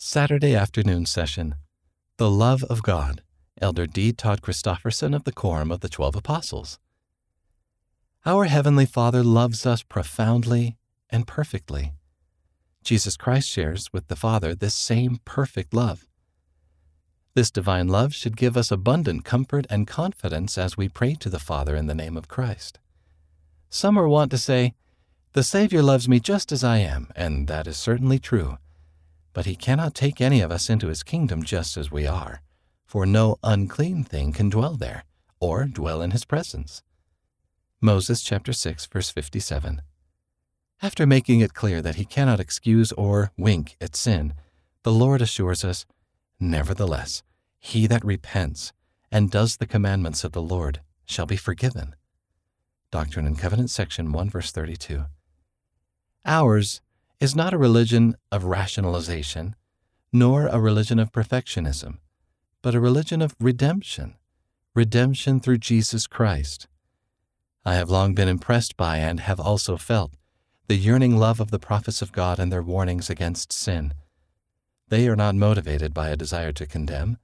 Saturday afternoon session The Love of God. Elder D. Todd Christofferson of the Quorum of the Twelve Apostles. Our Heavenly Father loves us profoundly and perfectly. Jesus Christ shares with the Father this same perfect love. This divine love should give us abundant comfort and confidence as we pray to the Father in the name of Christ. Some are wont to say, The Savior loves me just as I am, and that is certainly true. But he cannot take any of us into his kingdom just as we are, for no unclean thing can dwell there, or dwell in his presence. Moses chapter 6 verse 57. After making it clear that he cannot excuse or wink at sin, the Lord assures us, Nevertheless, he that repents and does the commandments of the Lord shall be forgiven. Doctrine and Covenants, section 1, verse 32. Ours is not a religion of rationalization, nor a religion of perfectionism, but a religion of redemption, redemption through Jesus Christ. I have long been impressed by and have also felt the yearning love of the prophets of God and their warnings against sin. They are not motivated by a desire to condemn.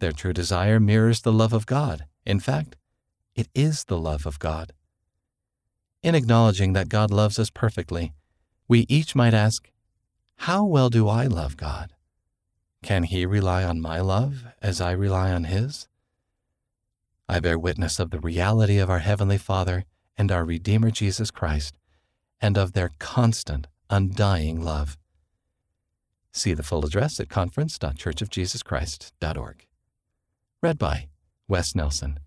Their true desire mirrors the love of God. In fact, it is the love of God. In acknowledging that God loves us perfectly, we each might ask, How well do I love God? Can He rely on my love as I rely on His? I bear witness of the reality of our Heavenly Father and our Redeemer Jesus Christ, and of their constant, undying love. See the full address at conference.churchofjesuschrist.org. Read by Wes Nelson.